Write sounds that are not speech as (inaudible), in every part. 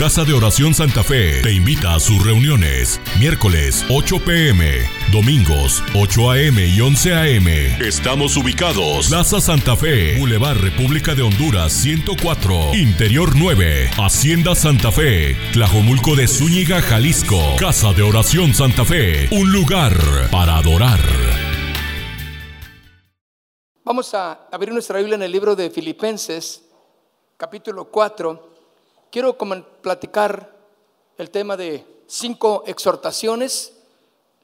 Casa de Oración Santa Fe te invita a sus reuniones. Miércoles 8 pm, domingos 8 am y 11 am. Estamos ubicados. Plaza Santa Fe, Boulevard República de Honduras 104, Interior 9, Hacienda Santa Fe, Tlajomulco de Zúñiga, Jalisco. Casa de Oración Santa Fe, un lugar para adorar. Vamos a abrir nuestra Biblia en el libro de Filipenses, capítulo 4. Quiero platicar el tema de cinco exhortaciones,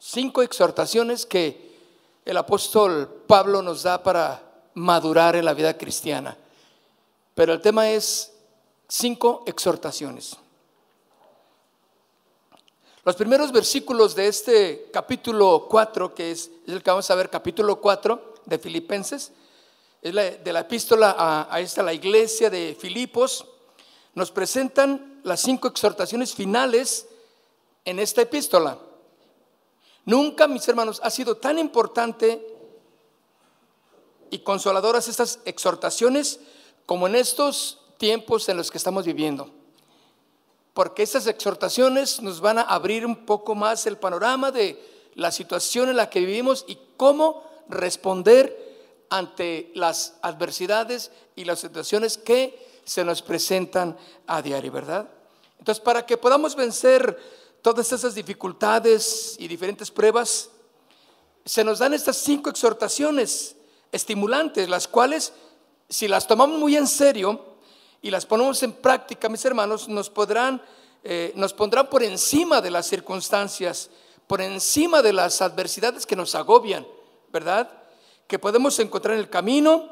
cinco exhortaciones que el apóstol Pablo nos da para madurar en la vida cristiana. Pero el tema es cinco exhortaciones. Los primeros versículos de este capítulo 4, que es, el que vamos a ver, capítulo 4 de Filipenses, es de la epístola a, a esta, la iglesia de Filipos, nos presentan las cinco exhortaciones finales en esta epístola. Nunca, mis hermanos, ha sido tan importante y consoladoras estas exhortaciones como en estos tiempos en los que estamos viviendo porque esas exhortaciones nos van a abrir un poco más el panorama de la situación en la que vivimos y cómo responder ante las adversidades y las situaciones que se nos presentan a diario, ¿verdad? Entonces, para que podamos vencer todas esas dificultades y diferentes pruebas, se nos dan estas cinco exhortaciones estimulantes, las cuales, si las tomamos muy en serio, y las ponemos en práctica, mis hermanos, nos podrán, eh, nos pondrán por encima de las circunstancias, por encima de las adversidades que nos agobian, ¿verdad? Que podemos encontrar en el camino,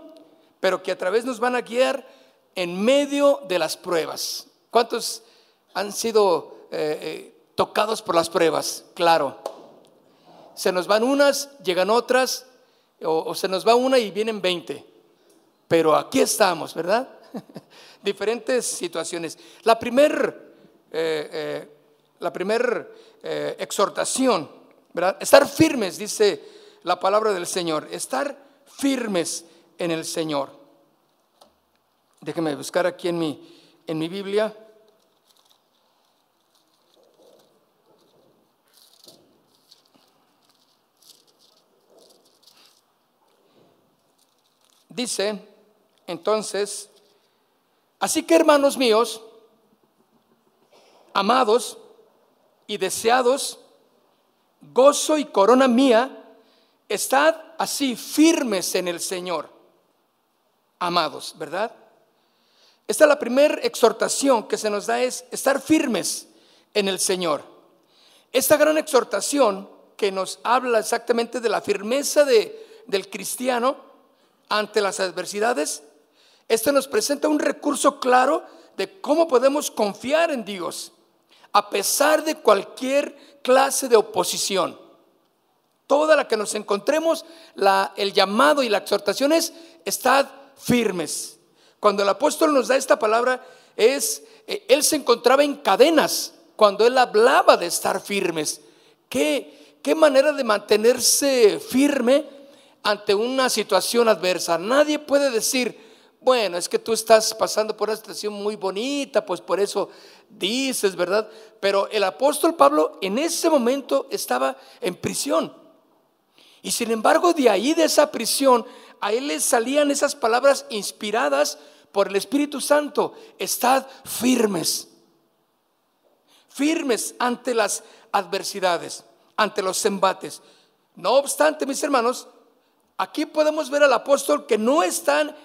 pero que a través nos van a guiar en medio de las pruebas. ¿Cuántos han sido eh, eh, tocados por las pruebas? Claro. Se nos van unas, llegan otras, o, se nos va una y vienen 20. Pero aquí estamos, ¿verdad? (laughs) diferentes situaciones. La primer, eh, eh, la primer eh, exhortación, ¿verdad? Estar firmes, dice la palabra del Señor, estar firmes en el Señor. Déjeme buscar aquí en mi, en mi Biblia. Dice, entonces, Así que hermanos míos, amados y deseados, gozo y corona mía, estad así firmes en el Señor, amados, ¿verdad? Esta es la primera exhortación que se nos da es estar firmes en el Señor. Esta gran exhortación que nos habla exactamente de la firmeza de, del cristiano ante las adversidades este nos presenta un recurso claro de cómo podemos confiar en Dios a pesar de cualquier clase de oposición. Toda la que nos encontremos, el llamado y la exhortación es, estad firmes. Cuando el apóstol nos da esta palabra, es, eh, él se encontraba en cadenas cuando él hablaba de estar firmes. ¿Qué, qué manera de mantenerse firme ante una situación adversa? Nadie puede decir, bueno, es que tú estás pasando por una situación muy bonita, pues por eso dices, ¿verdad? Pero el apóstol Pablo en ese momento estaba en prisión. Y sin embargo, de ahí, de esa prisión, a él le salían esas palabras inspiradas por el Espíritu Santo. Estad firmes. Firmes ante las adversidades, ante los embates. No obstante, mis hermanos, aquí podemos ver al apóstol que no están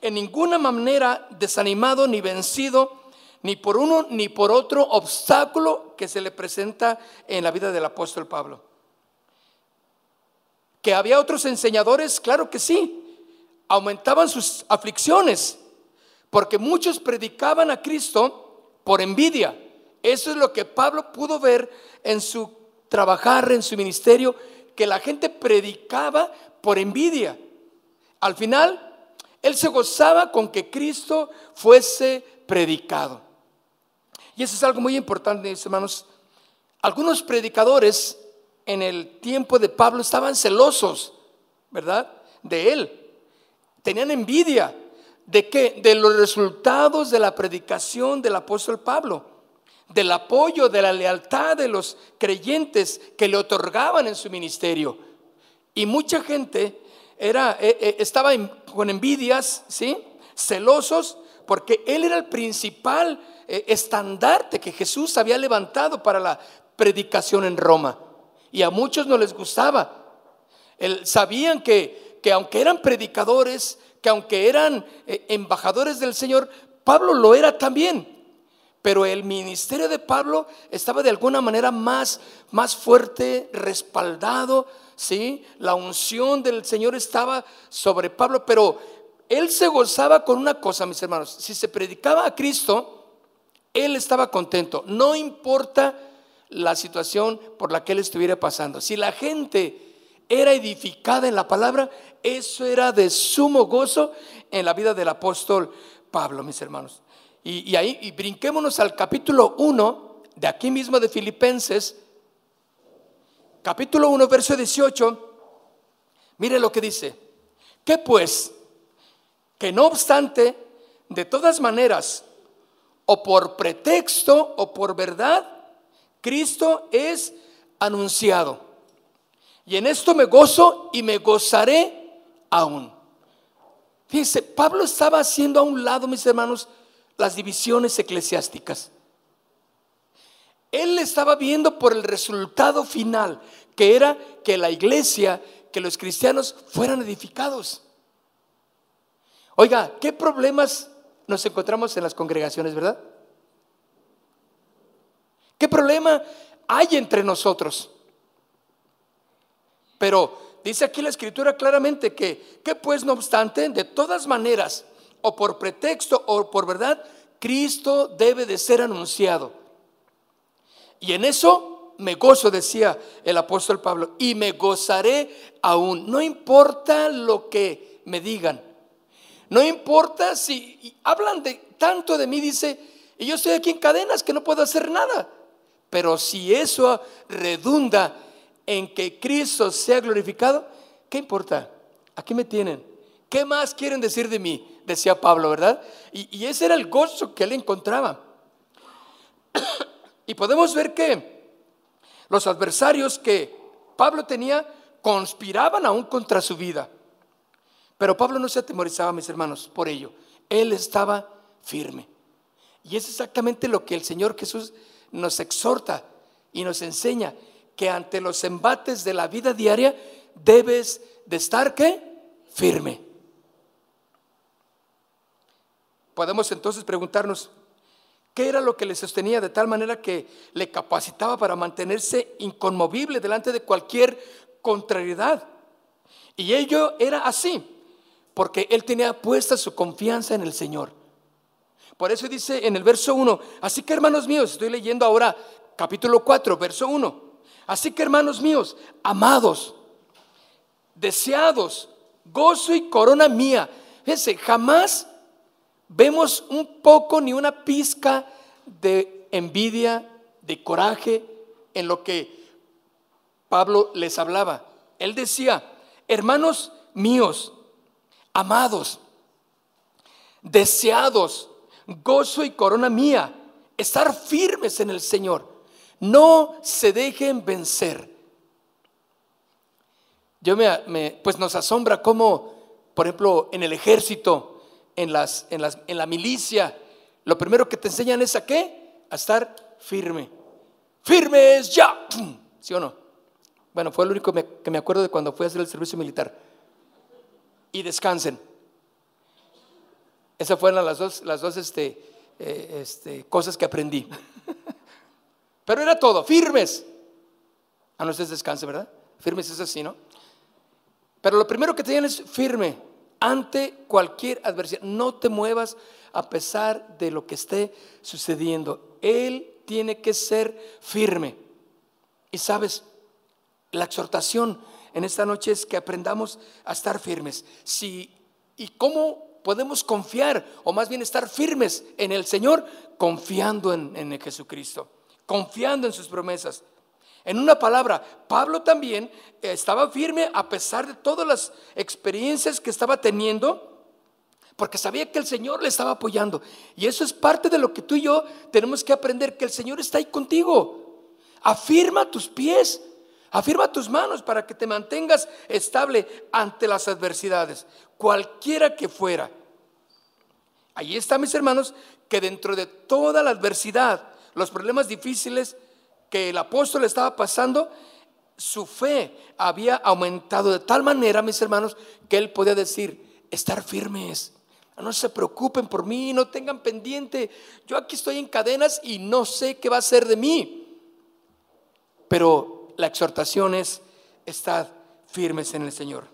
en ninguna manera desanimado ni vencido ni por uno ni por otro obstáculo que se le presenta en la vida del apóstol Pablo. Que había otros enseñadores, claro que sí, aumentaban sus aflicciones, porque muchos predicaban a Cristo por envidia. Eso es lo que Pablo pudo ver en su trabajar, en su ministerio, que la gente predicaba por envidia. Al final, él se gozaba con que Cristo fuese predicado. Y eso es algo muy importante, hermanos. Algunos predicadores en el tiempo de Pablo estaban celosos, ¿verdad? De él. Tenían envidia de que de los resultados de la predicación del apóstol Pablo. del apoyo, de la lealtad de los creyentes que le otorgaban en su ministerio. Y mucha gente era, eh, eh, estaba con envidias, ¿sí? celosos, porque él era el principal eh, estandarte que Jesús había levantado para la predicación en Roma. Y a muchos no les gustaba. sabían que, que aunque eran predicadores, que aunque eran embajadores del Señor, Pablo lo era también. Pero el ministerio de Pablo estaba de alguna manera más, más fuerte, respaldado, ¿sí? La unción del Señor estaba sobre Pablo, pero él se gozaba con una cosa, mis hermanos. Si se predicaba a Cristo, él estaba contento. No importa la situación por la que él estuviera pasando. Si la gente era edificada en la palabra, eso era de sumo gozo en la vida del apóstol Pablo, mis hermanos. Y, ahí, y brinquémonos al capítulo 1 de aquí mismo de Filipenses, capítulo 1, verso 18. Mire lo que dice. Que pues, que no obstante, de todas maneras, o por pretexto o por verdad, Cristo es anunciado. Y en esto me gozo y me gozaré aún. Fíjense, Pablo estaba haciendo a un lado, mis hermanos, las divisiones eclesiásticas. Él estaba viendo por el resultado final, que era que la iglesia, que los cristianos fueran edificados. Oiga, ¿qué problemas nos encontramos en las congregaciones, verdad? ¿Qué problema hay entre nosotros? Pero dice aquí la escritura claramente que, que pues no obstante, de todas maneras, o por pretexto o por verdad, Cristo debe de ser anunciado. Y en eso me gozo, decía el apóstol Pablo, y me gozaré aún. No importa lo que me digan. No importa si hablan de tanto de mí, dice, y yo estoy aquí en cadenas que no puedo hacer nada. Pero si eso redunda en que Cristo sea glorificado, ¿qué importa? Aquí me tienen. ¿Qué más quieren decir de mí? decía Pablo, ¿verdad? Y, ese era el gozo que él encontraba. (coughs) y podemos ver que los adversarios que Pablo tenía conspiraban aún contra su vida. Pero Pablo no se atemorizaba, mis hermanos, por ello. Él estaba firme. Y es exactamente lo que el Señor Jesús nos exhorta y nos enseña, que ante los embates de la vida diaria debes de estar, ¿qué? Firme. Podemos entonces preguntarnos, ¿qué era lo que le sostenía de tal manera que le capacitaba para mantenerse inconmovible delante de cualquier contrariedad? Y ello era así, porque él tenía puesta su confianza en el Señor. Por eso dice en el verso 1, así que hermanos míos, estoy leyendo ahora capítulo 4, verso 1, así que hermanos míos, amados, deseados, gozo y corona mía, fíjense, jamás vemos un poco ni una pizca de envidia, de coraje en lo que Pablo les hablaba. Él decía, hermanos míos, amados, deseados, gozo y corona mía, estar firmes en el Señor, no se dejen vencer. Yo me, pues nos asombra cómo, por ejemplo, en el ejército, en, las, en, las, en la milicia, lo primero que te enseñan es a qué? A estar firme. Firmes ya. ¿Sí o no? Bueno, fue lo único que me acuerdo de cuando fui a hacer el servicio militar. Y descansen. Esas fueron las dos, las dos este, eh, este, cosas que aprendí. (laughs) Pero era todo, firmes. A ah, no ustedes descansen, ¿verdad? Firmes es así, ¿no? Pero lo primero que tenían es firme ante cualquier adversidad. No te muevas a pesar de lo que esté sucediendo. Él tiene que ser firme. Y sabes, la exhortación en esta noche es que aprendamos a estar firmes. Si, ¿Y cómo podemos confiar, o más bien estar firmes en el Señor? Confiando en, en Jesucristo, confiando en sus promesas. En una palabra, Pablo también estaba firme a pesar de todas las experiencias que estaba teniendo, porque sabía que el Señor le estaba apoyando. Y eso es parte de lo que tú y yo tenemos que aprender, que el Señor está ahí contigo. Afirma tus pies, afirma tus manos para que te mantengas estable ante las adversidades, cualquiera que fuera. Ahí está, mis hermanos, que dentro de toda la adversidad, los problemas difíciles que el apóstol estaba pasando, su fe había aumentado de tal manera, mis hermanos, que él podía decir, estar firmes. No se preocupen por mí, no tengan pendiente. Yo aquí estoy en cadenas y no sé qué va a ser de mí. Pero la exhortación es, estad firmes en el Señor.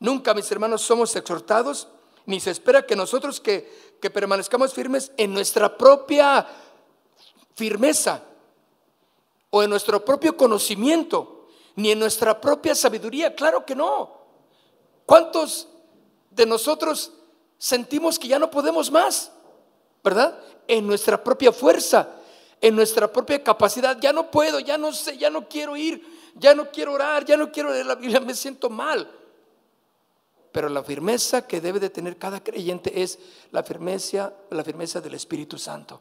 Nunca, mis hermanos, somos exhortados, ni se espera que nosotros que, que permanezcamos firmes en nuestra propia firmeza o en nuestro propio conocimiento, ni en nuestra propia sabiduría. Claro que no. ¿Cuántos de nosotros sentimos que ya no podemos más? ¿Verdad? En nuestra propia fuerza, en nuestra propia capacidad. Ya no puedo, ya no sé, ya no quiero ir, ya no quiero orar, ya no quiero leer la Biblia, me siento mal. Pero la firmeza que debe de tener cada creyente es la firmeza, la firmeza del Espíritu Santo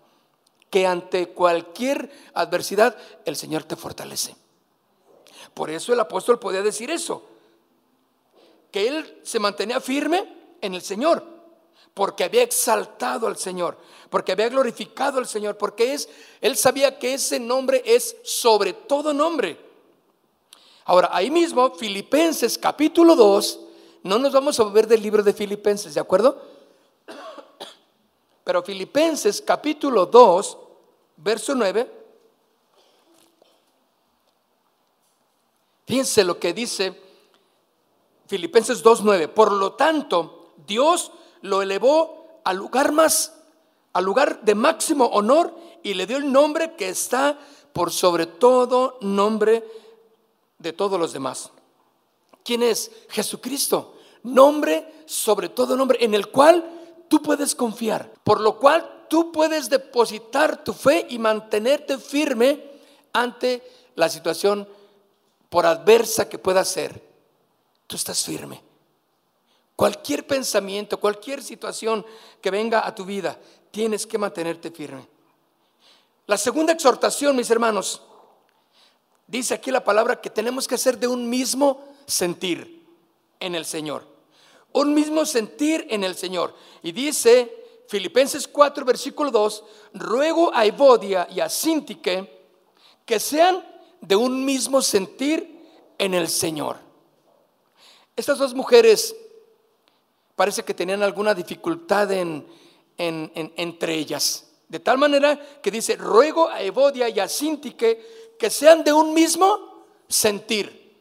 que ante cualquier adversidad el Señor te fortalece. Por eso el apóstol podía decir eso, que él se mantenía firme en el Señor, porque había exaltado al Señor, porque había glorificado al Señor, porque es, él sabía que ese nombre es sobre todo nombre. Ahora, ahí mismo, Filipenses capítulo 2, no nos vamos a ver del libro de Filipenses, ¿de acuerdo? Pero Filipenses capítulo 2, verso 9, fíjense lo que dice Filipenses 2.9. Por lo tanto, Dios lo elevó al lugar más, al lugar de máximo honor y le dio el nombre que está por sobre todo nombre de todos los demás. ¿Quién es? Jesucristo. Nombre sobre todo nombre en el cual tú puedes confiar, por lo cual tú puedes depositar tu fe y mantenerte firme ante la situación por adversa que pueda ser. Tú estás firme. Cualquier pensamiento, cualquier situación que venga a tu vida, tienes que mantenerte firme. La segunda exhortación, mis hermanos, dice aquí la palabra que tenemos que ser de un mismo sentir en el Señor un mismo sentir en el Señor. Y dice Filipenses 4, versículo 2, ruego a Evodia y a Sintique que sean de un mismo sentir en el Señor. Estas dos mujeres parece que tenían alguna dificultad en, entre ellas. De tal manera que dice, ruego a Evodia y a Sintique que sean de un mismo sentir.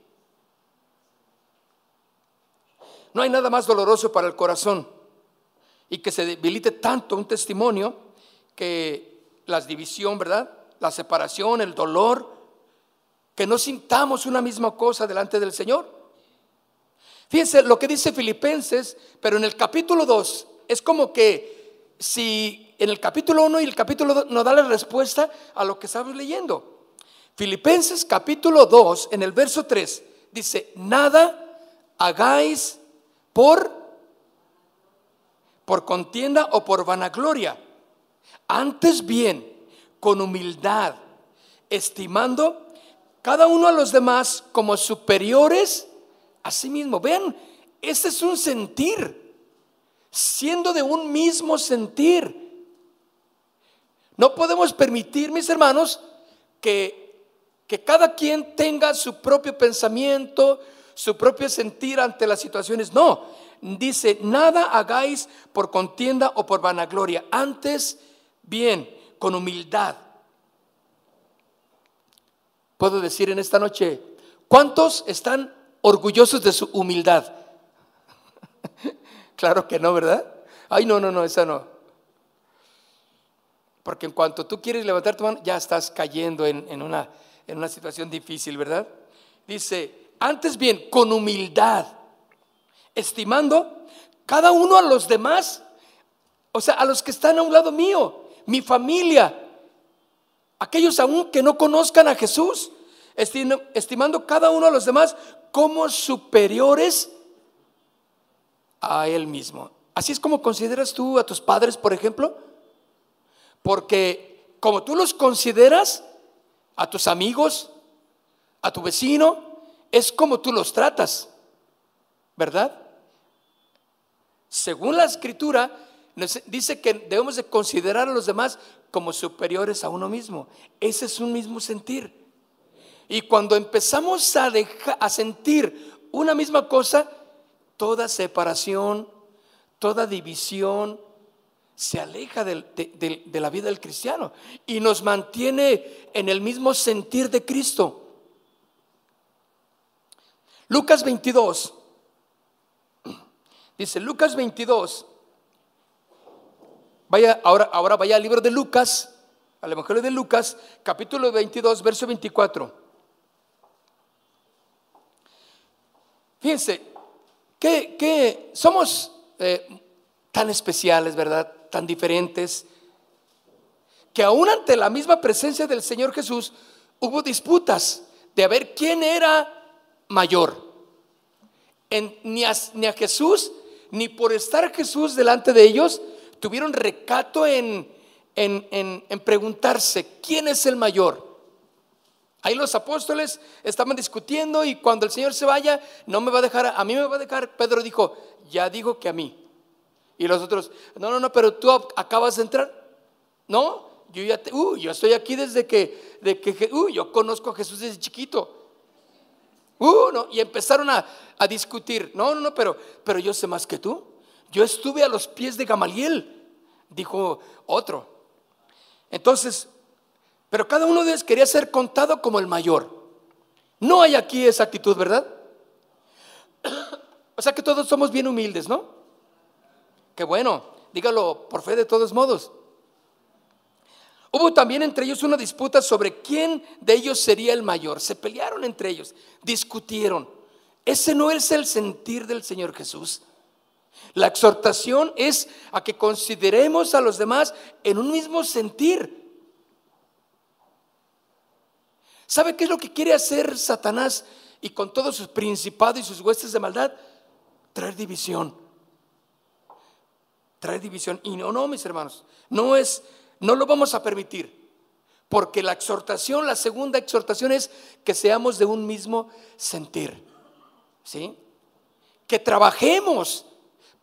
No hay nada más doloroso para el corazón y que se debilite tanto un testimonio que la división, ¿verdad? La separación, el dolor, que no sintamos una misma cosa delante del Señor. Fíjense lo que dice Filipenses, pero en el capítulo 2 es como que si en el capítulo 1 y el capítulo 2 nos da la respuesta a lo que estamos leyendo. Filipenses capítulo 2 en el verso 3 dice, nada hagáis por por contienda o por vanagloria. Antes bien, con humildad, estimando cada uno a los demás como superiores a sí mismo. Vean, este es un sentir, siendo de un mismo sentir. No podemos permitir, mis hermanos, que, que cada quien tenga su propio pensamiento, su propio sentir ante las situaciones. No, dice, nada hagáis por contienda o por vanagloria, antes bien, con humildad. Puedo decir en esta noche, ¿cuántos están orgullosos de su humildad? (laughs) claro que no, ¿verdad? Ay, no, no, no, esa no. Porque en cuanto tú quieres levantar tu mano, ya estás cayendo en, una, en una situación difícil, ¿verdad? Dice, antes bien, con humildad, estimando cada uno a los demás, o sea, a los que están a un lado mío, mi familia, aquellos aún que no conozcan a Jesús, estimando cada uno a los demás como superiores a Él mismo. Así es como consideras tú a tus padres, por ejemplo. Porque como tú los consideras, a tus amigos, a tu vecino, es como tú los tratas, ¿verdad? Según la escritura, dice que debemos de considerar a los demás como superiores a uno mismo. Ese es un mismo sentir. Y cuando empezamos a, a sentir una misma cosa, toda separación, toda división se aleja de, de la vida del cristiano y nos mantiene en el mismo sentir de Cristo. Lucas 22. Dice Lucas 22. Vaya, ahora, ahora vaya al libro de Lucas, al Evangelio de Lucas, capítulo 22, verso 24. Fíjense, que, somos eh, tan especiales, ¿verdad? Tan diferentes, que aún ante la misma presencia del Señor Jesús hubo disputas de a ver quién era mayor. ni, a, ni a Jesús, ni por estar Jesús delante de ellos, tuvieron recato en, en, preguntarse quién es el mayor. Ahí los apóstoles estaban discutiendo y cuando el Señor se vaya, no me va a dejar, a mí me va a dejar. Pedro dijo, ya digo que a mí. Y los otros, no, no, no, pero tú acabas de entrar. No, yo ya, te, uh, yo estoy aquí desde que, de que, uh, yo conozco a Jesús desde chiquito. Uh, y empezaron a, a discutir. No, no, no, pero, pero yo sé más que tú. Yo estuve a los pies de Gamaliel, dijo otro. Entonces, pero cada uno de ellos quería ser contado como el mayor. No hay aquí esa actitud, ¿verdad? (coughs) O sea que todos somos bien humildes, ¿no? Qué bueno, dígalo por fe de todos modos. Hubo también entre ellos una disputa sobre quién de ellos sería el mayor. Se pelearon entre ellos, discutieron. Ese no es el sentir del Señor Jesús. La exhortación es a que consideremos a los demás en un mismo sentir. ¿Sabe qué es lo que quiere hacer Satanás y con todos sus principados y sus huestes de maldad? Traer división. Traer división. Y no, no, mis hermanos, no es, no lo vamos a permitir. Porque la exhortación, la segunda exhortación es que seamos de un mismo sentir. ¿Sí? Que trabajemos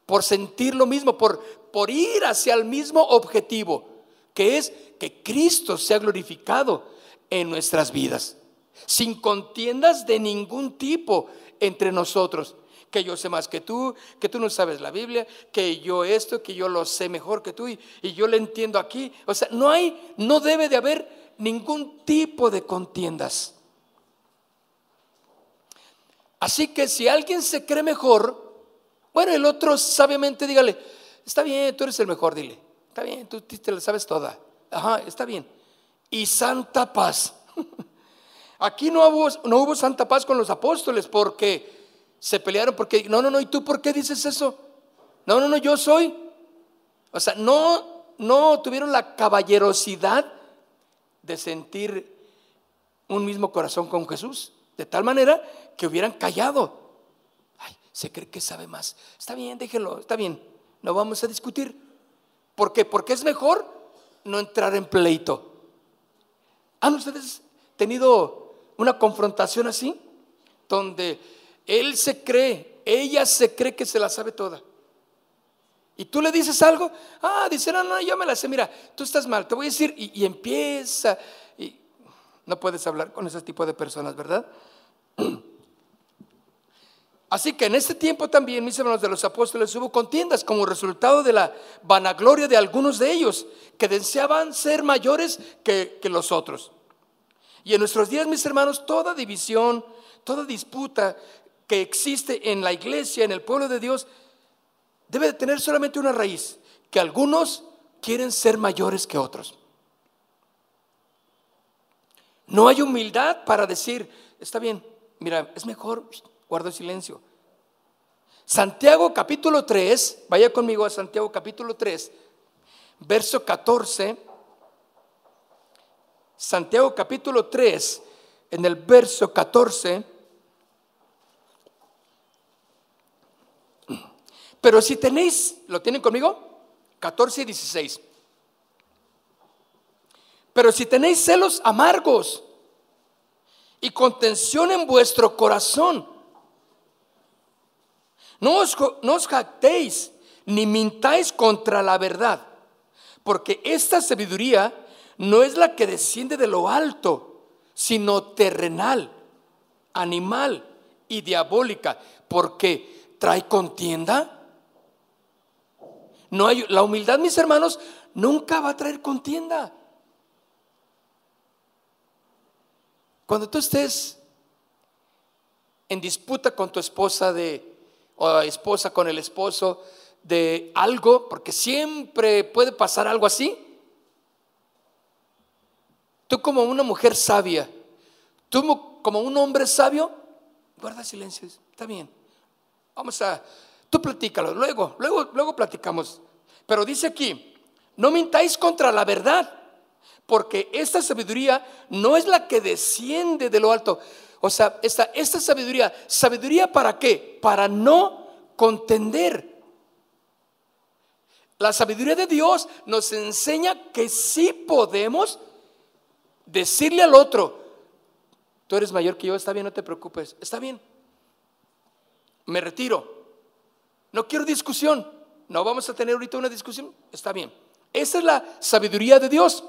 por sentir lo mismo, por, por ir hacia el mismo objetivo, que es que Cristo sea glorificado en nuestras vidas, sin contiendas de ningún tipo entre nosotros. Que yo sé más que tú, que tú no sabes la Biblia, que yo esto, que yo lo sé mejor que tú y, yo lo entiendo aquí. O sea, no hay, no debe de haber ningún tipo de contiendas. Así que si alguien se cree mejor, bueno, el otro sabiamente dígale, está bien, tú eres el mejor, dile, está bien, tú te la sabes toda. Ajá, está bien. Y santa paz. (laughs) Aquí no hubo, no hubo santa paz con los apóstoles porque se pelearon, porque, no, no, no, ¿y tú por qué dices eso? No, no, no, yo soy. O sea, no, no tuvieron la caballerosidad de sentir un mismo corazón con Jesús, de tal manera que hubieran callado se cree que sabe más. Está bien, déjelo, está bien, no vamos a discutir. ¿Por qué? Porque es mejor no entrar en pleito. ¿Han ustedes tenido una confrontación así? Donde él se cree, ella se cree que se la sabe toda. Y tú le dices algo, ah, dice, no, no, yo me la sé, mira, tú estás mal, te voy a decir, y, empieza, y no puedes hablar con ese tipo de personas, ¿verdad? (clears throat) Así que en este tiempo también, mis hermanos de los apóstoles, hubo contiendas como resultado de la vanagloria de algunos de ellos, que deseaban ser mayores que, los otros. Y en nuestros días, mis hermanos, toda división, toda disputa que existe en la iglesia, en el pueblo de Dios, debe de tener solamente una raíz, que algunos quieren ser mayores que otros. No hay humildad para decir, está bien, mira, es mejor guardo silencio. Santiago capítulo 3, vaya conmigo a Santiago capítulo 3, verso 14. Santiago capítulo 3, en el verso 14. Pero si tenéis, ¿lo tienen conmigo? 14 y 16. Pero si tenéis celos amargos y contención en vuestro corazón, no os, no os jactéis ni mintáis contra la verdad, porque esta sabiduría no es la que desciende de lo alto, sino terrenal, animal y diabólica, porque trae contienda. No hay la humildad, mis hermanos, nunca va a traer contienda. Cuando tú estés en disputa con tu esposa de o esposa con el esposo de algo, porque siempre puede pasar algo así. Tú como una mujer sabia, tú como un hombre sabio, guarda silencio, está bien. Vamos a, tú platícalo, luego, luego, luego platicamos. Pero dice aquí, no mintáis contra la verdad, porque esta sabiduría no es la que desciende de lo alto. O sea, esta, esta sabiduría, sabiduría para qué? Para no contender. La sabiduría de Dios nos enseña que sí podemos decirle al otro, tú eres mayor que yo, está bien, no te preocupes, está bien, me retiro, no quiero discusión, no vamos a tener ahorita una discusión, está bien. Esa es la sabiduría de Dios,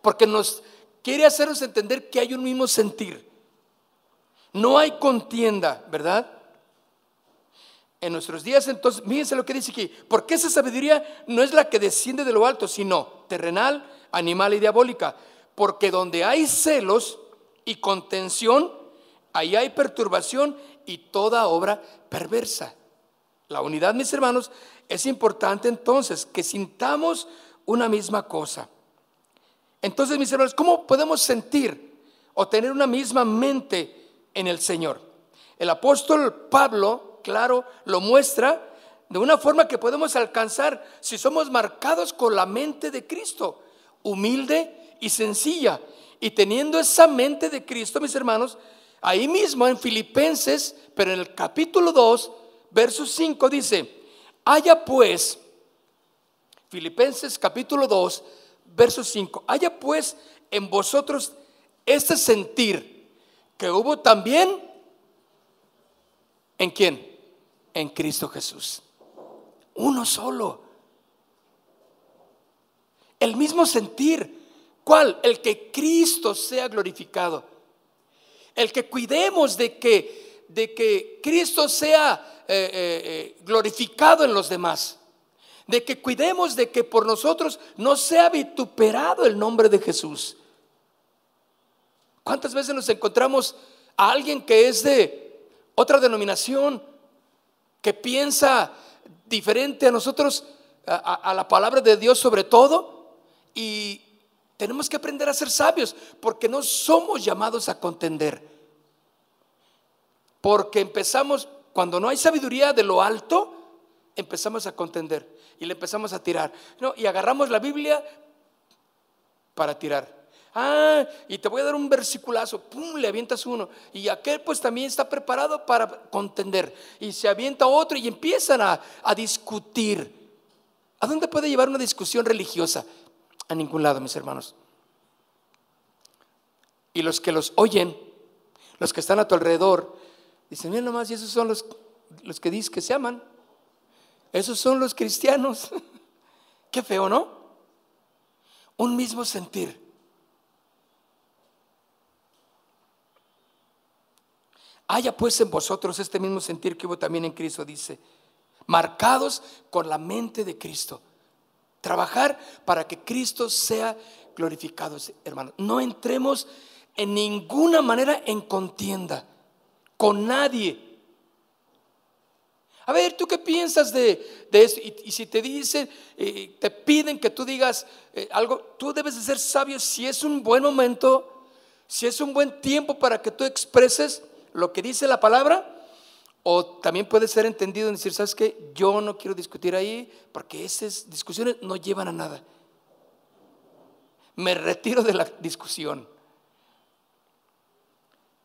porque nos quiere hacernos entender que hay un mismo sentir. No hay contienda, ¿verdad? En nuestros días, entonces, fíjense lo que dice aquí, porque esa sabiduría no es la que desciende de lo alto, sino terrenal, animal y diabólica. Porque donde hay celos y contención, ahí hay perturbación y toda obra perversa. La unidad, mis hermanos, es importante entonces que sintamos una misma cosa. Entonces, mis hermanos, ¿cómo podemos sentir o tener una misma mente en el Señor. El apóstol Pablo, claro, lo muestra de una forma que podemos alcanzar si somos marcados con la mente de Cristo, humilde y sencilla. Y teniendo esa mente de Cristo, mis hermanos, ahí mismo en Filipenses, pero en el capítulo 2, verso 5 dice, haya pues, Filipenses capítulo 2, verso 5, haya pues en vosotros este sentir que hubo también en quién? En Cristo Jesús. Uno solo. El mismo sentir. ¿Cuál? El que Cristo sea glorificado. El que cuidemos de que, de que Cristo sea eh, eh, eh, glorificado en los demás. De que cuidemos de que por nosotros no sea vituperado el nombre de Jesús. ¿Cuántas veces nos encontramos a alguien que es de otra denominación, que piensa diferente a nosotros, a, la palabra de Dios sobre todo? Y tenemos que aprender a ser sabios, porque no somos llamados a contender. Porque empezamos, cuando no hay sabiduría de lo alto, empezamos a contender y le empezamos a tirar. No, y agarramos la Biblia para tirar. Ah, y te voy a dar un versiculazo, pum, le avientas uno. Y aquel pues también está preparado para contender. Y se avienta otro y empiezan a, a discutir. ¿A dónde puede llevar una discusión religiosa? A ningún lado, mis hermanos. Y los que los oyen, los que están a tu alrededor, dicen, mira nomás, y esos son los, los que dicen que se aman. Esos son los cristianos. (laughs) Qué feo, ¿no? Un mismo sentir. Haya pues en vosotros este mismo sentir que hubo también en Cristo, dice, marcados con la mente de Cristo. Trabajar para que Cristo sea glorificado, hermano. No entremos en ninguna manera en contienda con nadie. A ver, ¿tú qué piensas de, eso? Y, si te dicen, eh, te piden que tú digas eh, algo, tú debes de ser sabio si es un buen momento, si es un buen tiempo para que tú expreses lo que dice la palabra, o también puede ser entendido en decir, ¿sabes qué? Yo no quiero discutir ahí porque esas discusiones no llevan a nada. Me retiro de la discusión.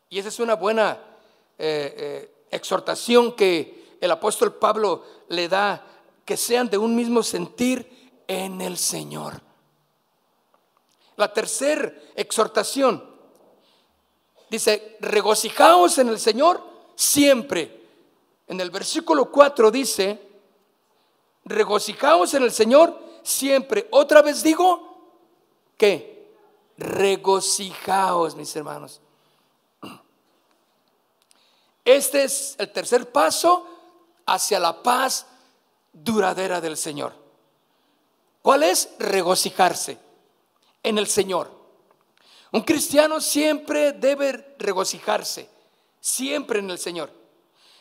Y esa es una buena eh, eh, exhortación que el apóstol Pablo le da, que sean de un mismo sentir en el Señor. La tercera exhortación dice, regocijaos en el Señor siempre. En el versículo 4 dice, regocijaos en el Señor siempre. Otra vez digo, que regocijaos, mis hermanos. Este es el tercer paso hacia la paz duradera del Señor. ¿Cuál es? Regocijarse en el Señor. Un cristiano siempre debe regocijarse, siempre en el Señor.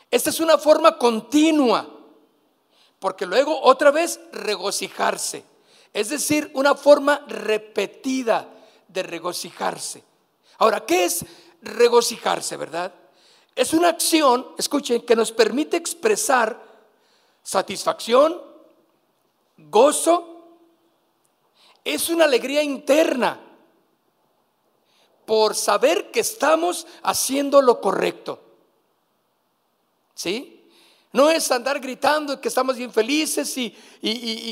Esta es una forma continua, porque luego otra vez regocijarse. Es decir, una forma repetida de regocijarse. Ahora, ¿qué es regocijarse, verdad? Es una acción, escuchen, que nos permite expresar satisfacción, gozo, es una alegría interna por saber que estamos haciendo lo correcto. ¿Sí? No es andar gritando que estamos bien felices y,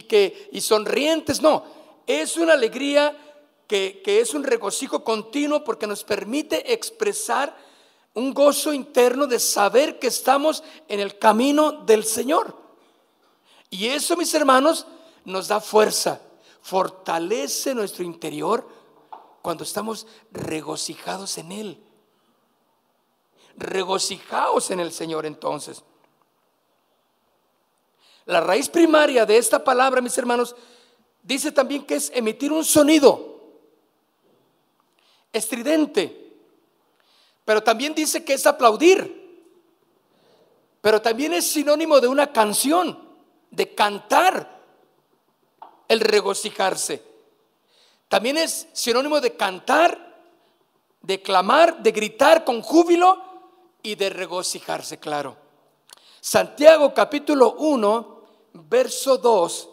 que, y sonrientes, no. Es una alegría que, que es un regocijo continuo porque nos permite expresar un gozo interno de saber que estamos en el camino del Señor. Y eso, mis hermanos, nos da fuerza fortalece nuestro interior cuando estamos regocijados en Él. Regocijaos en el Señor entonces. La raíz primaria de esta palabra, mis hermanos, dice también que es emitir un sonido estridente, pero también dice que es aplaudir, pero también es sinónimo de una canción, de cantar el regocijarse. También es sinónimo de cantar, de clamar, de gritar con júbilo y de regocijarse, claro. Santiago capítulo 1, verso 2.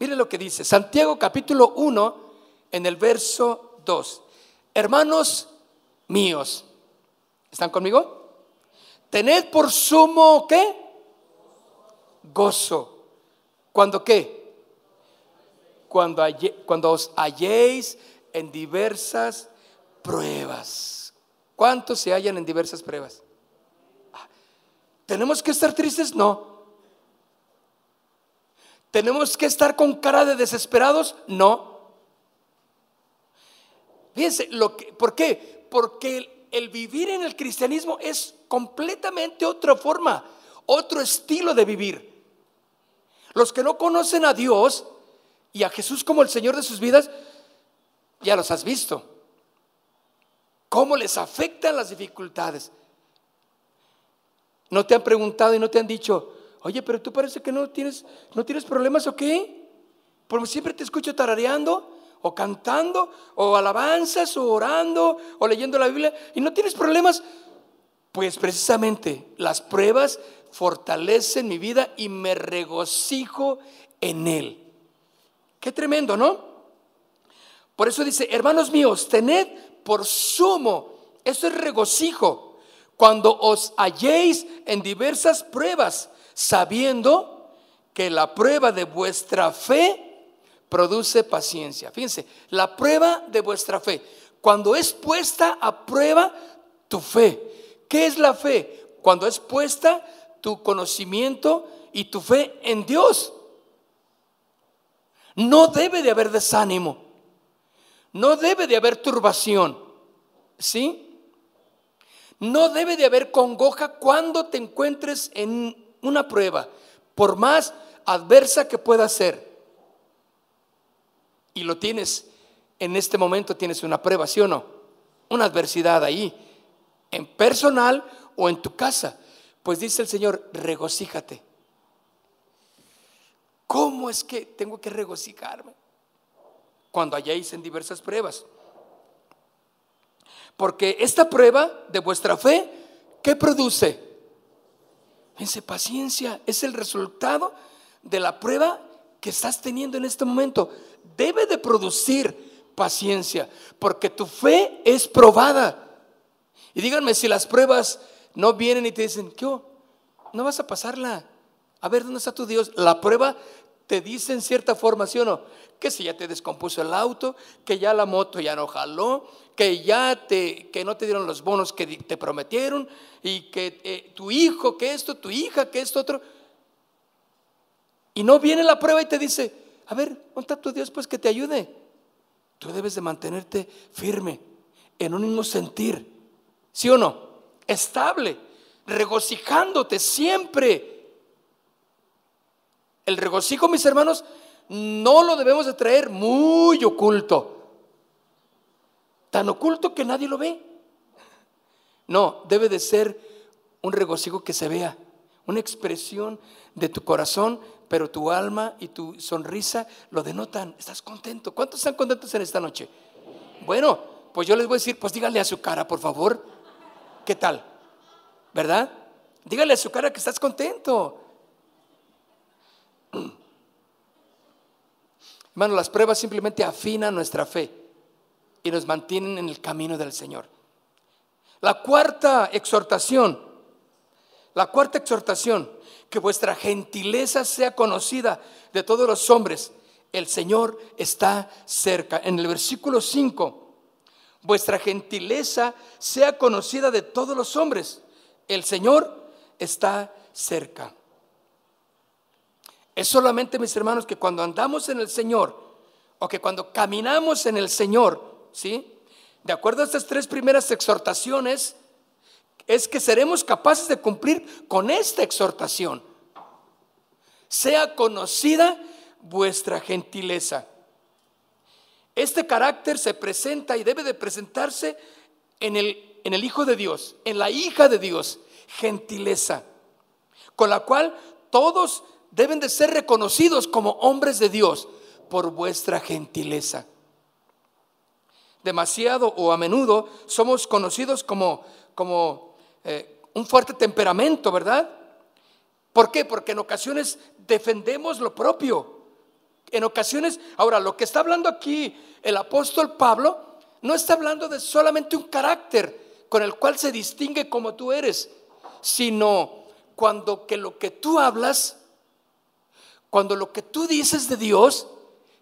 Mire lo que dice. Santiago capítulo 1, en el verso 2. Hermanos míos, ¿están conmigo? Tened por sumo, ¿qué? Gozo ¿Cuándo qué? Cuando, cuando os halléis en diversas pruebas. ¿Cuántos se hallan en diversas pruebas? ¿Tenemos que estar tristes? No. ¿Tenemos que estar con cara de desesperados? No. Fíjense, lo que, ¿por qué? Porque el, vivir en el cristianismo es completamente otra forma, otro estilo de vivir. Los que no conocen a Dios y a Jesús como el Señor de sus vidas, ya los has visto. ¿Cómo les afectan las dificultades? ¿No te han preguntado y no te han dicho, oye, pero tú parece que no tienes, no tienes problemas o qué? Porque siempre te escucho tarareando o cantando o alabanzas o orando o leyendo la Biblia y no tienes problemas. Pues precisamente las pruebas fortalece mi vida y me regocijo en Él. Qué tremendo, ¿no? Por eso dice, hermanos míos, tened por sumo, eso es regocijo, cuando os halléis en diversas pruebas, sabiendo que la prueba de vuestra fe produce paciencia. Fíjense, la prueba de vuestra fe, cuando es puesta a prueba tu fe. ¿Qué es la fe? Cuando es puesta tu conocimiento y tu fe en Dios. No debe de haber desánimo. No debe de haber turbación. ¿Sí? No debe de haber congoja cuando te encuentres en una prueba, por más adversa que pueda ser. Y lo tienes, en este momento tienes una prueba, ¿sí o no? Una adversidad ahí, en personal o en tu casa. Pues dice el Señor, regocíjate. ¿Cómo es que tengo que regocijarme? Cuando hayáis en diversas pruebas. Porque esta prueba de vuestra fe, ¿qué produce? Fíjense, paciencia es el resultado de la prueba que estás teniendo en este momento. Debe de producir paciencia, porque tu fe es probada. Y díganme si las pruebas no vienen y te dicen, ¿qué? no vas a pasarla. A ver, ¿dónde está tu Dios? La prueba te dice en cierta forma, ¿sí o no? Que si ya te descompuso el auto, que ya la moto ya no jaló, que ya te, que no te dieron los bonos que te prometieron y que eh, tu hijo, que esto, tu hija, que esto, otro. Y no viene la prueba y te dice, a ver, ¿dónde está tu Dios? Pues que te ayude. Tú debes de mantenerte firme, en un mismo sentir, ¿sí o no? Estable, regocijándote siempre el regocijo, mis hermanos, no lo debemos de traer muy oculto. Tan oculto que nadie lo ve. No, debe de ser un regocijo que se vea, una expresión de tu corazón, pero tu alma y tu sonrisa lo denotan. Estás contento. ¿Cuántos están contentos en esta noche? Bueno, pues yo les voy a decir, pues díganle a su cara, por favor. ¿Qué tal? ¿Verdad? Dígale a su cara que estás contento. (clears throat) Hermano, las pruebas simplemente afinan nuestra fe y nos mantienen en el camino del Señor. La cuarta exhortación, la cuarta exhortación, que vuestra gentileza sea conocida de todos los hombres. El Señor está cerca. En el versículo 5, vuestra gentileza sea conocida de todos los hombres. El Señor está cerca. Es solamente, mis hermanos, que cuando andamos en el Señor o que cuando caminamos en el Señor, ¿sí? De acuerdo a estas tres primeras exhortaciones, es que seremos capaces de cumplir con esta exhortación. Sea conocida vuestra gentileza. Este carácter se presenta y debe de presentarse en el, en el Hijo de Dios, en la hija de Dios, gentileza, con la cual todos deben de ser reconocidos como hombres de Dios por vuestra gentileza. Demasiado o a menudo somos conocidos como, como eh, un fuerte temperamento, ¿verdad? ¿Por qué? Porque en ocasiones defendemos lo propio. En ocasiones, ahora lo que está hablando aquí el apóstol Pablo, no está hablando de solamente un carácter con el cual se distingue como tú eres, sino cuando que lo que tú hablas cuando lo que tú dices de Dios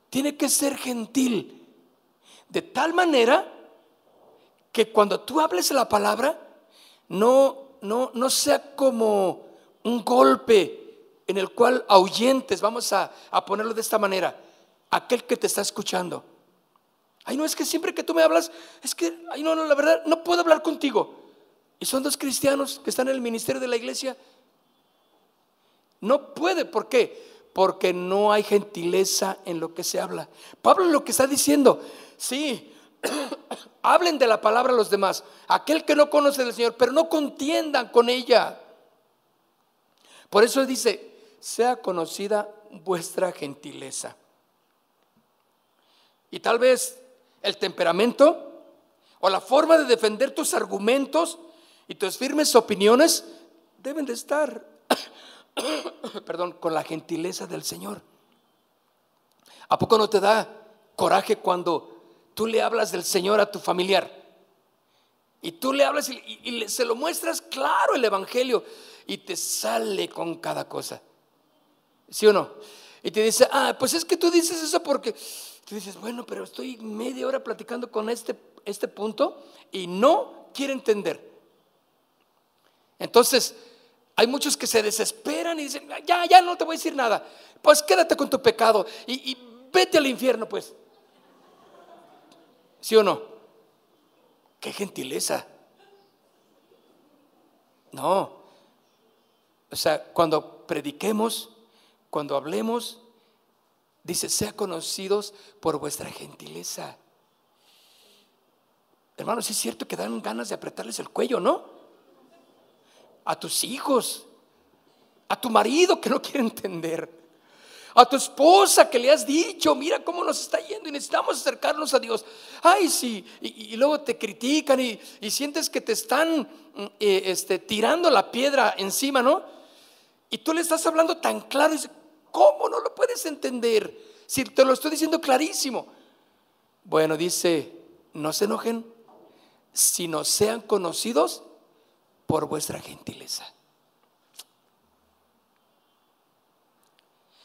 tiene que ser gentil, de tal manera que cuando tú hables la palabra, no, no, no sea como un golpe en el cual ahuyentes, vamos a, a ponerlo de esta manera, aquel que te está escuchando. Ay, no, es que siempre que tú me hablas, es que, ay, no, no, la verdad, no puedo hablar contigo. Y son dos cristianos que están en el ministerio de la iglesia. No puede, ¿por qué? porque no hay gentileza en lo que se habla. Pablo lo que está diciendo, sí, (coughs) hablen de la palabra a los demás, aquel que no conoce del Señor, pero no contiendan con ella. Por eso dice, sea conocida vuestra gentileza. Y tal vez el temperamento o la forma de defender tus argumentos y tus firmes opiniones deben de estar (coughs) perdón, con la gentileza del Señor. ¿A poco no te da coraje cuando tú le hablas del Señor a tu familiar? Y tú le hablas y, se lo muestras claro el Evangelio y te sale con cada cosa. ¿Sí o no? Y te dice, ah, pues es que tú dices eso porque tú dices, bueno, pero estoy media hora platicando con este, este punto y no quiere entender. Entonces, hay muchos que se desesperan y dicen, ya, ya no te voy a decir nada. Pues quédate con tu pecado y, vete al infierno, pues. ¿Sí o no? Qué gentileza. No. O sea, cuando prediquemos, cuando hablemos, dice, sea conocidos por vuestra gentileza. Hermanos, es cierto que dan ganas de apretarles el cuello, ¿no? a tus hijos, a tu marido que no quiere entender, a tu esposa que le has dicho, mira cómo nos está yendo y necesitamos acercarnos a Dios. Ay, sí, y, luego te critican y, sientes que te están mm, eh, este, tirando la piedra encima, ¿no? Y tú le estás hablando tan claro, y dices, ¿cómo no lo puedes entender? Si te lo estoy diciendo clarísimo. Bueno, dice, no se enojen, sino sean conocidos por vuestra gentileza.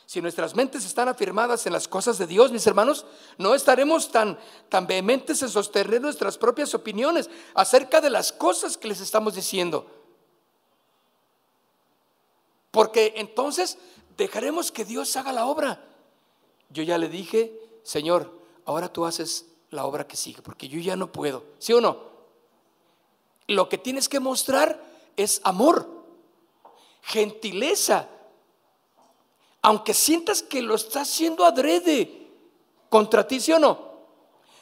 Si nuestras mentes están afirmadas en las cosas de Dios, mis hermanos, no estaremos tan, tan vehementes en sostener nuestras propias opiniones acerca de las cosas que les estamos diciendo. Porque entonces dejaremos que Dios haga la obra. Yo ya le dije, Señor, ahora tú haces la obra que sigue, porque yo ya no puedo. ¿Sí o no? Lo que tienes que mostrar es amor, gentileza, aunque sientas que lo está haciendo adrede contra ti, ¿sí o no?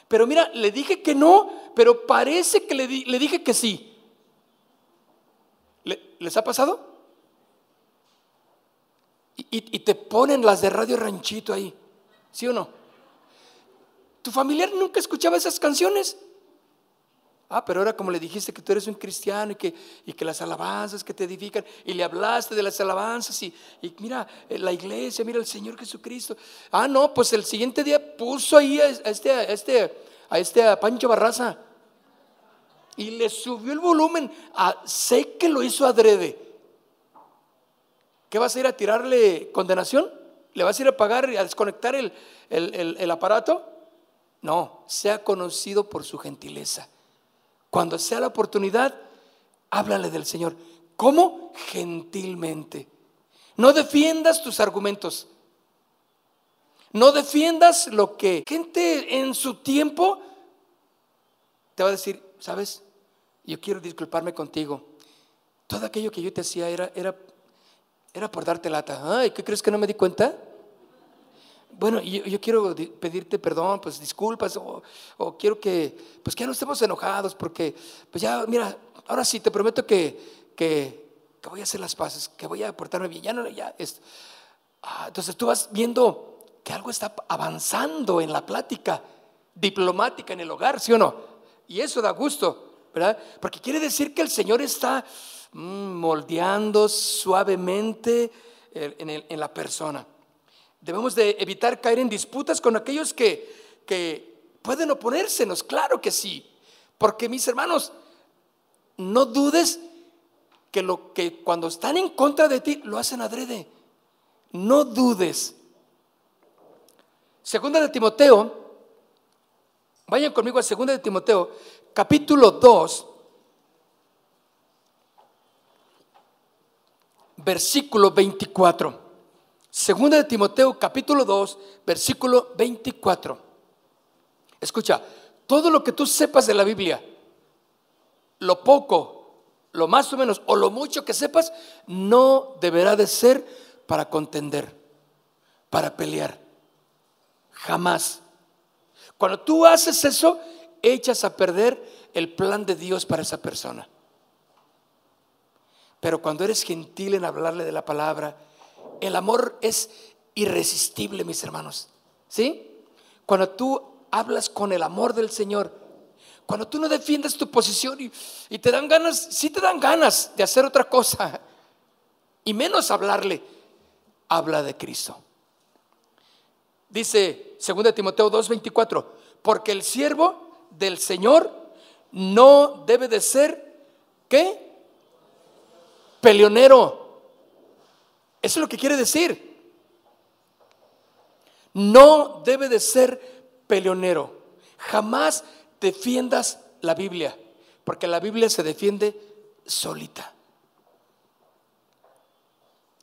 Pero mira, le dije que no, pero parece que le, le dije que sí. ¿Les ha pasado? Y, y, te ponen las de Radio Ranchito ahí, ¿sí o no? ¿Tu familiar nunca escuchaba esas canciones? Ah, pero ahora como le dijiste que tú eres un cristiano y que, y que las alabanzas que te edifican, y le hablaste de las alabanzas y, mira eh, la iglesia, mira el Señor Jesucristo. Ah, no, pues el siguiente día puso ahí a este, a este, a este Pancho Barraza y le subió el volumen. A, sé que lo hizo adrede. ¿Qué vas a ir a tirarle condenación? ¿Le vas a ir a pagar y a desconectar el, el aparato? No, sea conocido por su gentileza. Cuando sea la oportunidad, háblale del Señor. ¿Cómo? Gentilmente. No defiendas tus argumentos. No defiendas lo que gente en su tiempo te va a decir, ¿sabes? Yo quiero disculparme contigo. Todo aquello que yo te hacía era, era, era por darte lata. Ay, ¿qué crees que no me di cuenta? Bueno, yo, quiero pedirte perdón, pues disculpas, o, quiero que, pues que no estemos enojados, porque, pues ya, mira, ahora sí te prometo que, que, voy a hacer las paces, que voy a portarme bien, ya no, ya, es, ah, entonces tú vas viendo que algo está avanzando en la plática diplomática en el hogar, ¿sí o no? Y eso da gusto, ¿verdad? Porque quiere decir que el Señor está mm, moldeando suavemente en, en la persona. Debemos de evitar caer en disputas con aquellos que, que pueden oponérsenos, claro que sí. Porque mis hermanos, no dudes que lo que cuando están en contra de ti lo hacen adrede. No dudes. Segunda de Timoteo, vayan conmigo a Segunda de Timoteo, capítulo 2, versículo 24. Segunda de Timoteo capítulo 2, versículo 24. Escucha, todo lo que tú sepas de la Biblia, lo poco, lo más o menos, o lo mucho que sepas, no deberá de ser para contender, para pelear. Jamás. Cuando tú haces eso, echas a perder el plan de Dios para esa persona. Pero cuando eres gentil en hablarle de la palabra, el amor es irresistible, mis hermanos. ¿Sí? Cuando tú hablas con el amor del Señor, cuando tú no defiendes tu posición y, te dan ganas, sí te dan ganas de hacer otra cosa, y menos hablarle, habla de Cristo. Dice 2 Timoteo 2:24, porque el siervo del Señor no debe de ser, ¿qué? Peleonero eso es lo que quiere decir. No debe de ser peleonero. Jamás defiendas la Biblia, porque la Biblia se defiende solita.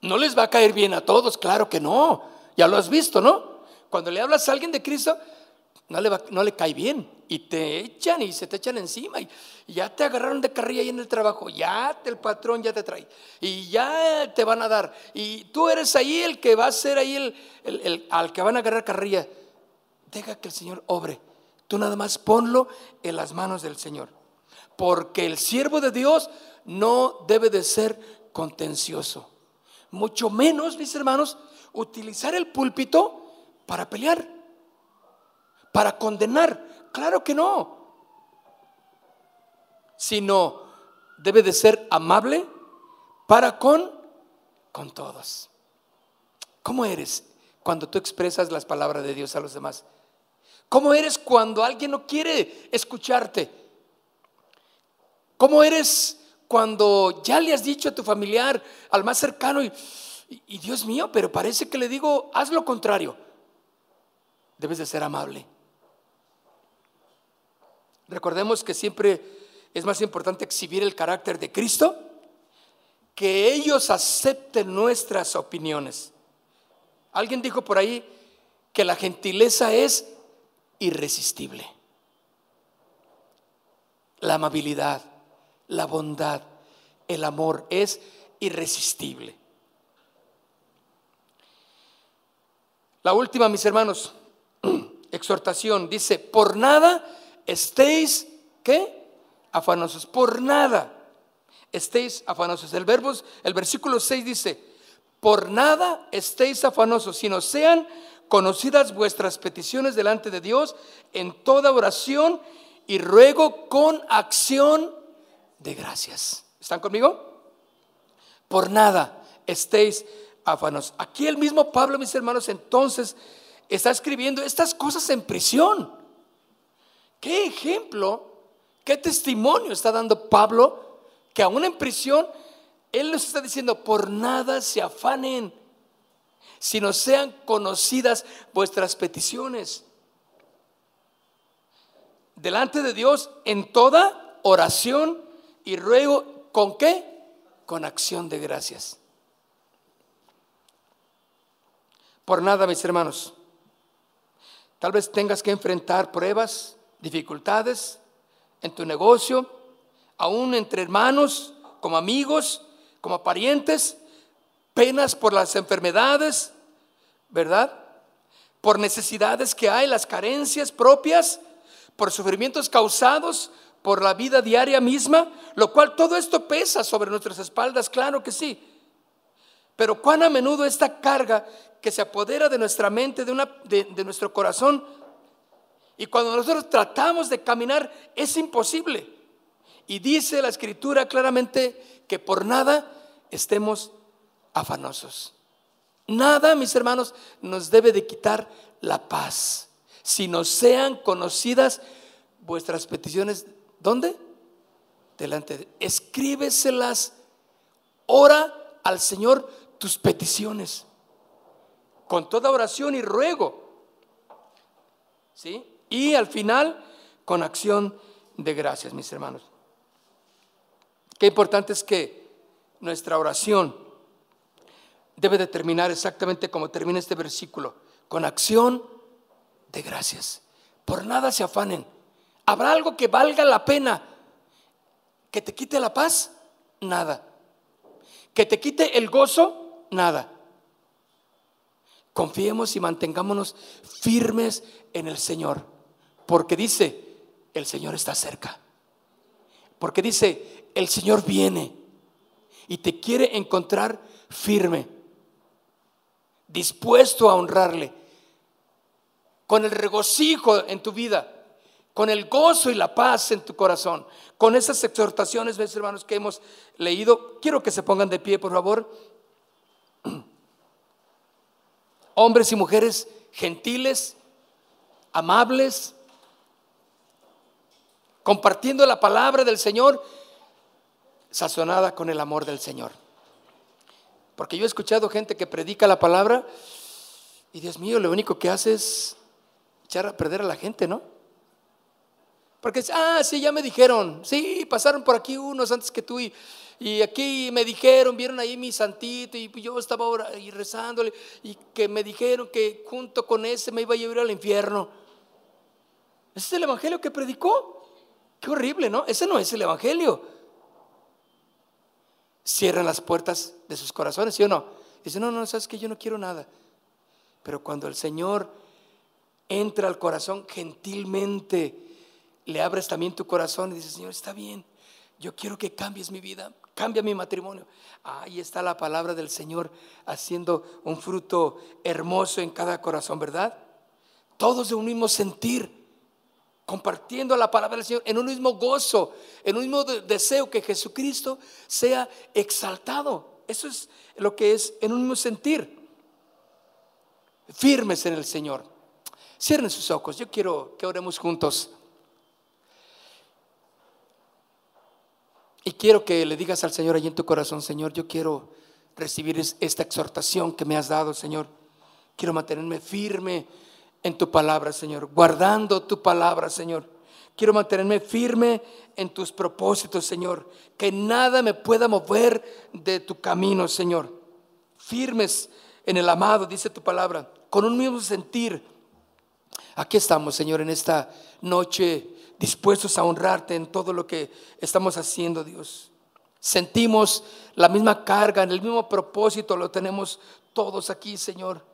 No les va a caer bien a todos, claro que no. Ya lo has visto, ¿no? Cuando le hablas a alguien de Cristo, no le, no le cae bien y te echan y se te echan encima y, ya te agarraron de carrilla ahí en el trabajo, ya el patrón ya te trae y ya te van a dar y tú eres ahí el que va a ser ahí el, el, al que van a agarrar carrilla. Deja que el Señor obre. Tú nada más ponlo en las manos del Señor. Porque el siervo de Dios no debe de ser contencioso. Mucho menos, mis hermanos, utilizar el púlpito para pelear para condenar. Claro que no. Sino debe de ser amable para con con todos. ¿Cómo eres cuando tú expresas las palabras de Dios a los demás? ¿Cómo eres cuando alguien no quiere escucharte? ¿Cómo eres cuando ya le has dicho a tu familiar, al más cercano, y, Y, Dios mío, pero parece que le digo, haz lo contrario. Debes de ser amable. Recordemos que siempre es más importante exhibir el carácter de Cristo que ellos acepten nuestras opiniones. Alguien dijo por ahí que la gentileza es irresistible. La amabilidad, la bondad, el amor es irresistible. La última, mis hermanos, (clears throat) exhortación dice, por nada estéis, ¿qué? Afanosos, por nada estéis afanosos. El verbo, el versículo 6 dice, por nada estéis afanosos, sino sean conocidas vuestras peticiones delante de Dios en toda oración y ruego con acción de gracias. ¿Están conmigo? Por nada estéis afanosos. Aquí el mismo Pablo, mis hermanos, entonces está escribiendo estas cosas en prisión. ¿Qué ejemplo, qué testimonio está dando Pablo que aún en prisión, Él nos está diciendo, por nada se afanen, sino sean conocidas vuestras peticiones. Delante de Dios en toda oración y ruego, ¿con qué? Con acción de gracias. Por nada, mis hermanos. Tal vez tengas que enfrentar pruebas, dificultades en tu negocio, aún entre hermanos, como amigos, como parientes, penas por las enfermedades, ¿verdad? Por necesidades que hay, las carencias propias, por sufrimientos causados por la vida diaria misma, lo cual todo esto pesa sobre nuestras espaldas, claro que sí. Pero cuán a menudo esta carga que se apodera de nuestra mente, de, una, de, de nuestro corazón, y cuando nosotros tratamos de caminar, es imposible. Y dice la escritura claramente que por nada estemos afanosos. Nada, mis hermanos, nos debe de quitar la paz. Si no sean conocidas vuestras peticiones, ¿dónde? Delante de Escríbeselas, ora al Señor tus peticiones. Con toda oración y ruego. ¿Sí? Y al final, con acción de gracias, mis hermanos. Qué importante es que nuestra oración debe de terminar exactamente como termina este versículo, con acción de gracias. Por nada se afanen. ¿Habrá algo que valga la pena que te quite la paz? Nada. ¿Que te quite el gozo? Nada. Confiemos y mantengámonos firmes en el Señor, porque dice, el Señor está cerca. Porque dice, el Señor viene y te quiere encontrar firme, dispuesto a honrarle, con el regocijo en tu vida, con el gozo y la paz en tu corazón, con esas exhortaciones, ves hermanos, que hemos leído. Quiero que se pongan de pie, por favor. (clears throat) Hombres y mujeres gentiles, amables, compartiendo la palabra del Señor sazonada con el amor del Señor. Porque yo he escuchado gente que predica la palabra y Dios mío, lo único que hace es echar a perder a la gente, ¿no? Porque, ah, sí, ya me dijeron, sí, pasaron por aquí unos antes que tú y, y aquí me dijeron, vieron ahí mi santito y yo estaba ahora y rezándole y que me dijeron que junto con ese me iba a llevar al infierno. ¿Ese es el evangelio que predicó? Qué horrible, ¿no? Ese no es el evangelio cierran las puertas de sus corazones, ¿sí o no? Dice, no, no, sabes que yo no quiero nada. Pero cuando el Señor entra al corazón gentilmente, le abres también tu corazón y dices, Señor, está bien, yo quiero que cambies mi vida, cambia mi matrimonio. Ahí está la palabra del Señor haciendo un fruto hermoso en cada corazón, ¿verdad? Todos de un mismo sentir compartiendo la palabra del Señor en un mismo gozo, en un mismo deseo que Jesucristo sea exaltado. Eso es lo que es en un mismo sentir. Firmes en el Señor. Cierren sus ojos. Yo quiero que oremos juntos. Y quiero que le digas al Señor allí en tu corazón, Señor, yo quiero recibir esta exhortación que me has dado, Señor. Quiero mantenerme firme en tu palabra, Señor, guardando tu palabra, Señor. Quiero mantenerme firme en tus propósitos, Señor. Que nada me pueda mover de tu camino, Señor. Firmes en el amado, dice tu palabra, con un mismo sentir. Aquí estamos, Señor, en esta noche, dispuestos a honrarte en todo lo que estamos haciendo, Dios. Sentimos la misma carga, en el mismo propósito, lo tenemos todos aquí, Señor.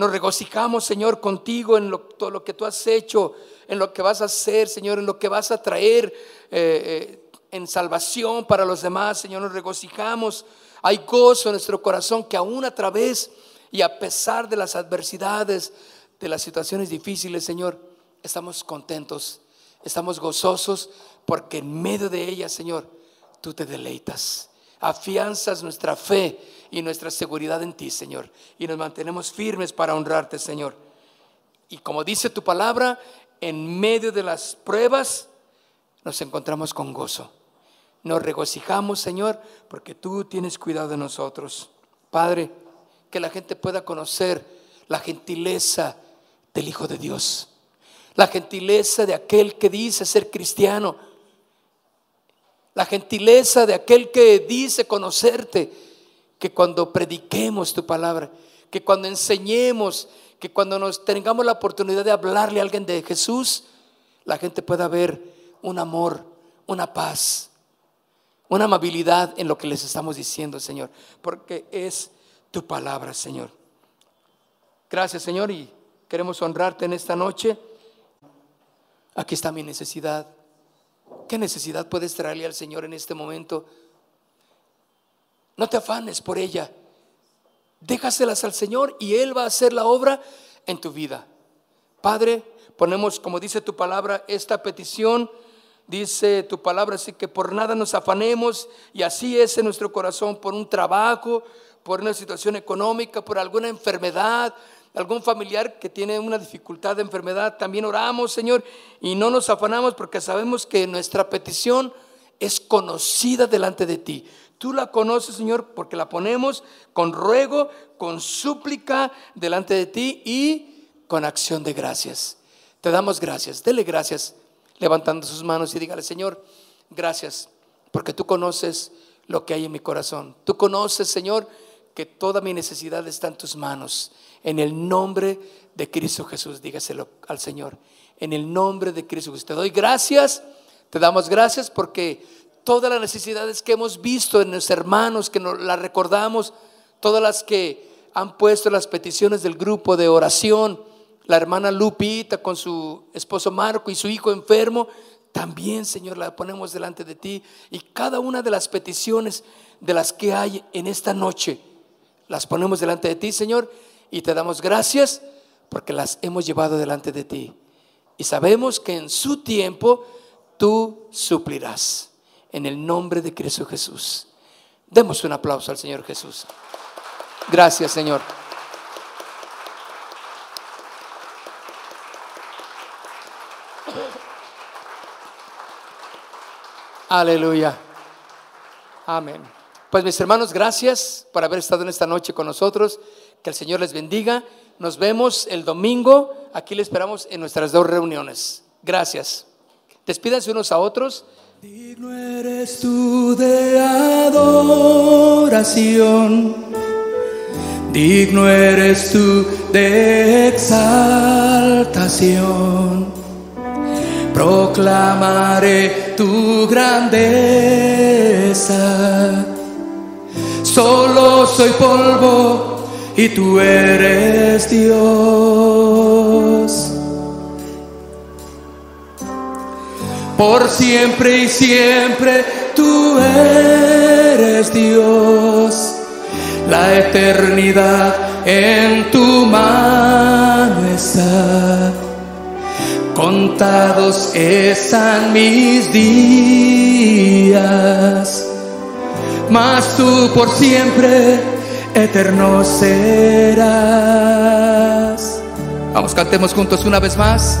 Nos regocijamos, Señor, contigo en todo lo que tú has hecho, en lo que vas a hacer, Señor, en lo que vas a traer eh, eh, en salvación para los demás, Señor. Nos regocijamos. Hay gozo en nuestro corazón que aún a través y a pesar de las adversidades, de las situaciones difíciles, Señor, estamos contentos, estamos gozosos porque en medio de ellas, Señor, tú te deleitas afianzas nuestra fe y nuestra seguridad en ti, Señor. Y nos mantenemos firmes para honrarte, Señor. Y como dice tu palabra, en medio de las pruebas nos encontramos con gozo. Nos regocijamos, Señor, porque tú tienes cuidado de nosotros. Padre, que la gente pueda conocer la gentileza del Hijo de Dios. La gentileza de aquel que dice ser cristiano la gentileza de aquel que dice conocerte, que cuando prediquemos tu palabra, que cuando enseñemos, que cuando nos tengamos la oportunidad de hablarle a alguien de Jesús, la gente pueda ver un amor, una paz, una amabilidad en lo que les estamos diciendo, Señor, porque es tu palabra, Señor. Gracias, Señor, y queremos honrarte en esta noche. Aquí está mi necesidad. ¿Qué necesidad puedes traerle al Señor en este momento? No te afanes por ella. Déjaselas al Señor y Él va a hacer la obra en tu vida. Padre, ponemos, como dice tu palabra, esta petición. Dice tu palabra, así que por nada nos afanemos y así es en nuestro corazón, por un trabajo, por una situación económica, por alguna enfermedad, algún familiar que tiene una dificultad de enfermedad, también oramos, Señor, y no nos afanamos porque sabemos que nuestra petición es conocida delante de ti. Tú la conoces, Señor, porque la ponemos con ruego, con súplica delante de ti y con acción de gracias. Te damos gracias. Dele gracias levantando sus manos y dígale, Señor, gracias, porque tú conoces lo que hay en mi corazón. Tú conoces, Señor, que toda mi necesidad está en tus manos. En el nombre de Cristo Jesús, dígaselo al Señor. En el nombre de Cristo Jesús. Te doy gracias, te damos gracias porque todas las necesidades que hemos visto en los hermanos, que nos las recordamos, todas las que han puesto las peticiones del grupo de oración, la hermana Lupita con su esposo Marco y su hijo enfermo, también, Señor, la ponemos delante de ti. Y cada una de las peticiones de las que hay en esta noche, las ponemos delante de ti, Señor y te damos gracias porque las hemos llevado delante de ti. Y sabemos que en su tiempo tú suplirás. En el nombre de Cristo Jesús. Demos un aplauso al Señor Jesús. Gracias, Señor. Aleluya. Amén. Pues mis hermanos, gracias por haber estado en esta noche con nosotros. Que el Señor les bendiga. Nos vemos el domingo. Aquí le esperamos en nuestras dos reuniones. Gracias. Despídanse unos a otros. Digno eres tú de adoración. Digno eres tú de exaltación. Proclamaré tu grandeza. Solo soy polvo y tú eres Dios. Por siempre y siempre tú eres Dios. La eternidad en tu mano está. Contados están mis días, mas tú por siempre eterno serás. Vamos, cantemos juntos una vez más.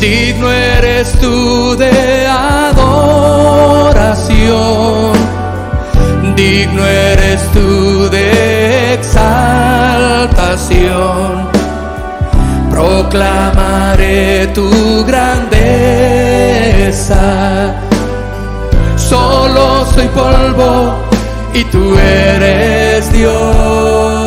Digno eres tú de adoración. digno eres tú de exaltación. Proclamaré tu grandeza. Solo soy polvo y tú eres Dios.